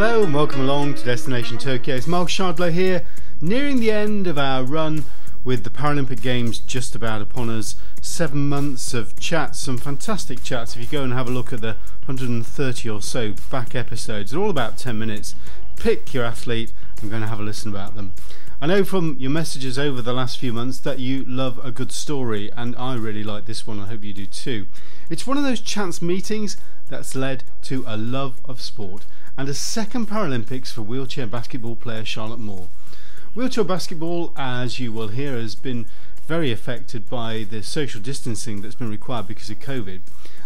Hello and welcome along to Destination Tokyo. It's Mark Shardlow here, nearing the end of our run with the Paralympic Games just about upon us. Seven months of chats, some fantastic chats. If you go and have a look at the 130 or so back episodes, they're all about 10 minutes. Pick your athlete, I'm going to have a listen about them. I know from your messages over the last few months that you love a good story, and I really like this one. I hope you do too. It's one of those chance meetings that's led to a love of sport and a second Paralympics for wheelchair basketball player Charlotte Moore. Wheelchair basketball, as you will hear, has been very affected by the social distancing that's been required because of COVID.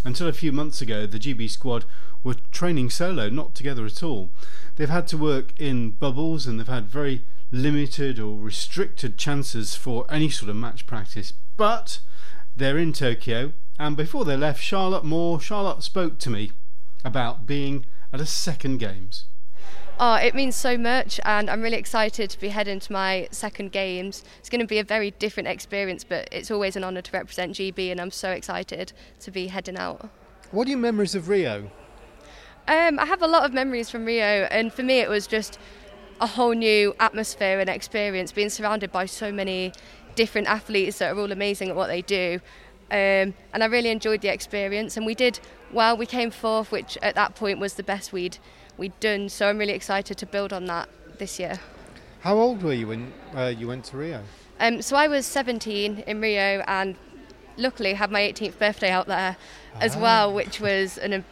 Until a few months ago, the GB squad were training solo, not together at all. They've had to work in bubbles and they've had very limited or restricted chances for any sort of match practice. But they're in Tokyo, and before they left, Charlotte Moore, Charlotte spoke to me about being at a second games. Oh, it means so much, and I'm really excited to be heading to my second games. It's going to be a very different experience, but it's always an honour to represent GB, and I'm so excited to be heading out. What are your memories of Rio? Um, I have a lot of memories from Rio, and for me, it was just a whole new atmosphere and experience, being surrounded by so many different athletes that are all amazing at what they do. Um, and I really enjoyed the experience. And we did well. We came fourth, which at that point was the best we'd we'd done. So I'm really excited to build on that this year. How old were you when uh, you went to Rio? Um, so I was 17 in Rio, and luckily had my 18th birthday out there ah. as well, which was an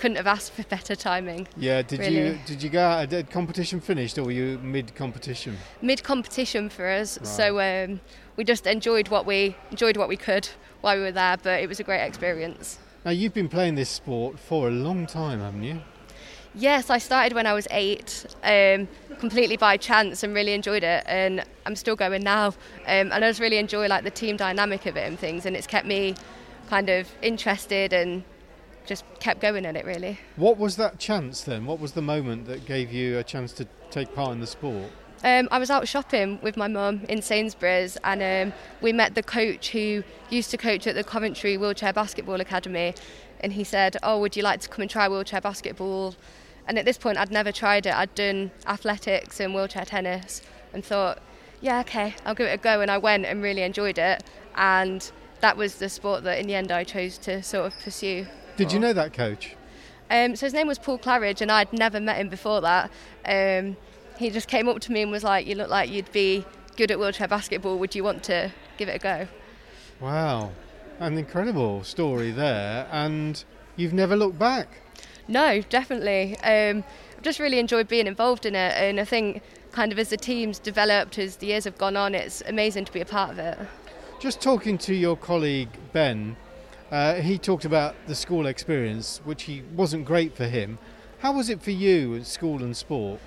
couldn't have asked for better timing. Yeah, did really. you did you go out, did competition finished or were you mid competition? Mid competition for us. Right. So um, we just enjoyed what we enjoyed what we could while we were there, but it was a great experience. Now you've been playing this sport for a long time, haven't you? Yes, I started when I was eight, um, completely by chance, and really enjoyed it. And I'm still going now, um, and I just really enjoy like the team dynamic of it and things. And it's kept me kind of interested and just kept going at it really. What was that chance then? What was the moment that gave you a chance to take part in the sport? Um, I was out shopping with my mum in Sainsbury's and um, we met the coach who used to coach at the Coventry Wheelchair Basketball Academy and he said, oh, would you like to come and try wheelchair basketball? And at this point I'd never tried it. I'd done athletics and wheelchair tennis and thought, yeah, okay, I'll give it a go. And I went and really enjoyed it. And that was the sport that in the end I chose to sort of pursue. Did you know that coach? Um, so his name was Paul Claridge, and I'd never met him before that. Um, he just came up to me and was like, "You look like you'd be good at wheelchair basketball. Would you want to give it a go?" Wow, an incredible story there, and you've never looked back. No, definitely. Um, I've just really enjoyed being involved in it, and I think kind of as the team's developed, as the years have gone on, it's amazing to be a part of it. Just talking to your colleague Ben, uh, he talked about the school experience, which he wasn't great for him. How was it for you at school and sport?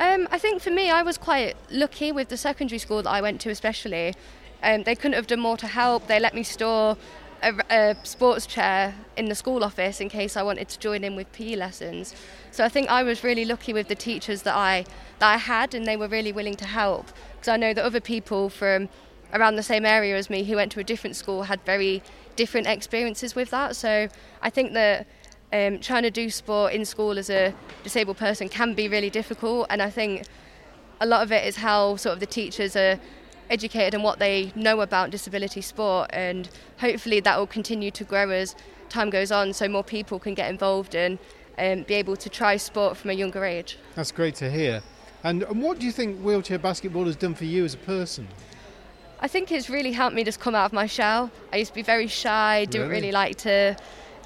Um, I think for me, I was quite lucky with the secondary school that I went to, especially. Um, they couldn't have done more to help. They let me store a, a, sports chair in the school office in case I wanted to join in with PE lessons. So I think I was really lucky with the teachers that I that I had, and they were really willing to help. Because I know that other people from around the same area as me who went to a different school had very different experiences with that. So I think that um, trying to do sport in school as a disabled person can be really difficult, and I think a lot of it is how sort of the teachers are educated and what they know about disability sport, and hopefully that will continue to grow as time goes on, so more people can get involved and um, be able to try sport from a younger age. That's great to hear. And, and what do you think wheelchair basketball has done for you as a person? I think it's really helped me just come out of my shell. I used to be very shy, didn't really, really like to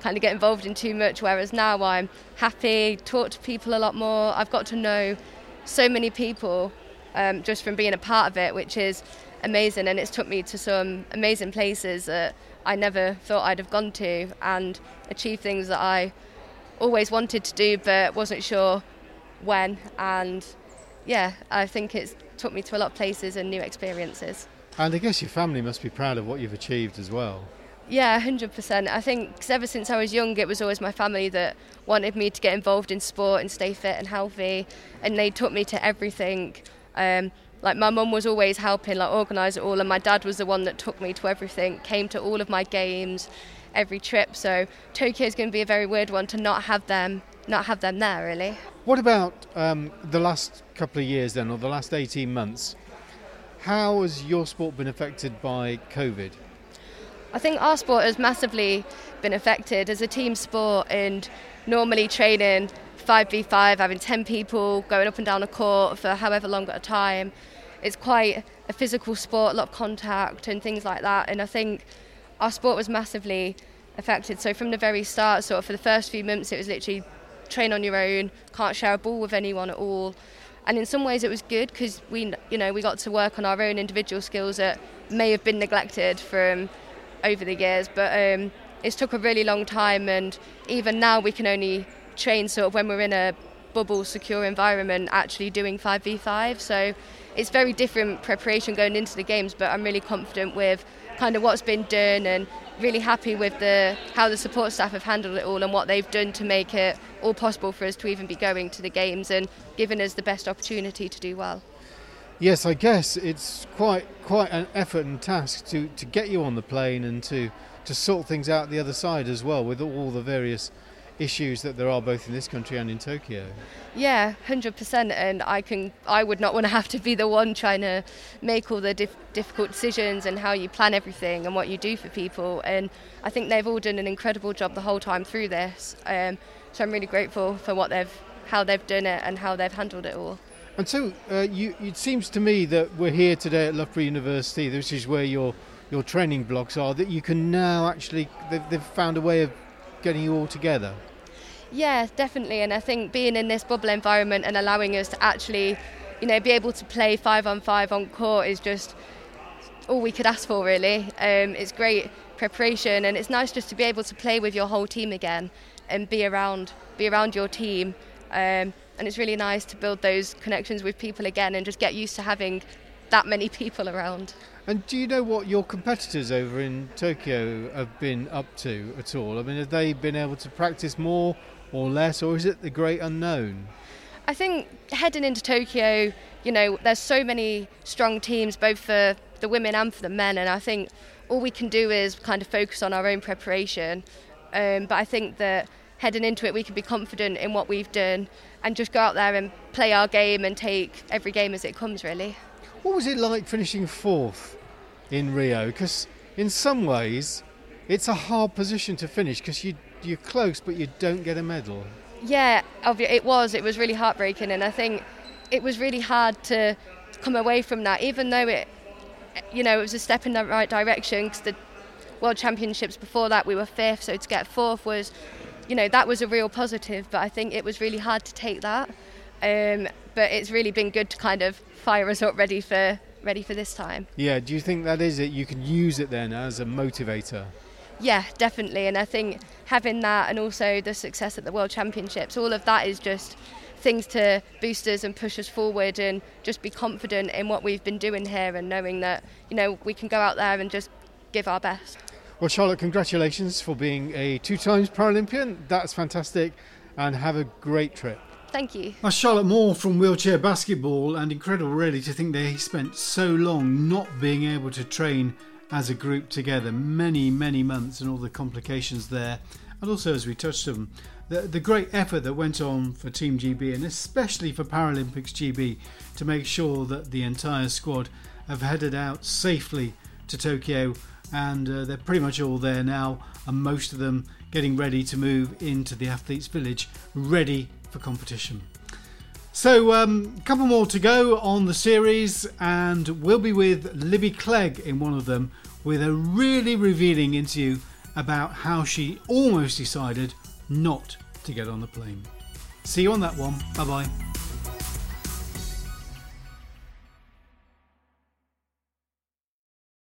kind of get involved in too much, whereas now I'm happy, talk to people a lot more. I've got to know so many people um, just from being a part of it, which is amazing. And it's took me to some amazing places that I never thought I'd have gone to and achieved things that I always wanted to do but wasn't sure when. And yeah, I think it's took me to a lot of places and new experiences. And I guess your family must be proud of what you've achieved as well. Yeah, 100%. I think cause ever since I was young, it was always my family that wanted me to get involved in sport and stay fit and healthy, and they took me to everything. Um, like my mum was always helping, like organise it all, and my dad was the one that took me to everything, came to all of my games, every trip. So Tokyo is going to be a very weird one to not have them not have them there really. What about um, the last couple of years then, or the last 18 months? How has your sport been affected by COVID? I think our sport has massively been affected as a team sport and normally training 5v5, having 10 people going up and down a court for however long at a time. It's quite a physical sport, a lot of contact and things like that. And I think our sport was massively affected. So from the very start, sort of for the first few months, it was literally train on your own, can't share a ball with anyone at all. And in some ways, it was good because we, you know, we got to work on our own individual skills that may have been neglected from over the years. But um, it's took a really long time, and even now we can only train sort of when we're in a bubble secure environment actually doing 5v5 so it's very different preparation going into the games but I'm really confident with kind of what's been done and really happy with the how the support staff have handled it all and what they've done to make it all possible for us to even be going to the games and giving us the best opportunity to do well. Yes, I guess it's quite quite an effort and task to, to get you on the plane and to, to sort things out the other side as well with all the various issues that there are both in this country and in Tokyo. Yeah, hundred percent. And I can, I would not want to have to be the one trying to make all the dif- difficult decisions and how you plan everything and what you do for people. And I think they've all done an incredible job the whole time through this. Um, so I'm really grateful for what they've, how they've done it and how they've handled it all. And so, uh, you, it seems to me that we're here today at Loughborough University, which is where your your training blocks are. That you can now actually, they've, they've found a way of getting you all together. Yeah, definitely. And I think being in this bubble environment and allowing us to actually, you know, be able to play five on five on court is just all we could ask for, really. Um, it's great preparation, and it's nice just to be able to play with your whole team again and be around, be around your team. Um, and it's really nice to build those connections with people again and just get used to having that many people around. And do you know what your competitors over in Tokyo have been up to at all? I mean, have they been able to practice more or less, or is it the great unknown? I think heading into Tokyo, you know, there's so many strong teams, both for the women and for the men, and I think all we can do is kind of focus on our own preparation. Um, but I think that heading into it, we can be confident in what we've done and just go out there and play our game and take every game as it comes, really. What was it like finishing fourth in Rio? Because in some ways, it's a hard position to finish because you you're close, but you don't get a medal. Yeah, it was. It was really heartbreaking, and I think it was really hard to come away from that, even though it, you know, it was a step in the right direction. Because the World Championships before that, we were fifth, so to get fourth was, you know, that was a real positive. But I think it was really hard to take that. Um, but it's really been good to kind of fire us up ready for ready for this time. Yeah. Do you think that is it? You can use it then as a motivator. Yeah, definitely. And I think having that and also the success at the World Championships, all of that is just things to boost us and push us forward and just be confident in what we've been doing here and knowing that, you know, we can go out there and just give our best. Well, Charlotte, congratulations for being a two times Paralympian. That's fantastic. And have a great trip. Thank you. That's Charlotte Moore from Wheelchair Basketball, and incredible, really, to think they spent so long not being able to train as a group together, many, many months, and all the complications there. And also, as we touched on, the, the great effort that went on for Team GB and especially for Paralympics GB to make sure that the entire squad have headed out safely to Tokyo and uh, they're pretty much all there now, and most of them getting ready to move into the athletes' village, ready for competition. So, a um, couple more to go on the series, and we'll be with Libby Clegg in one of them with a really revealing interview about how she almost decided not to get on the plane. See you on that one. Bye bye.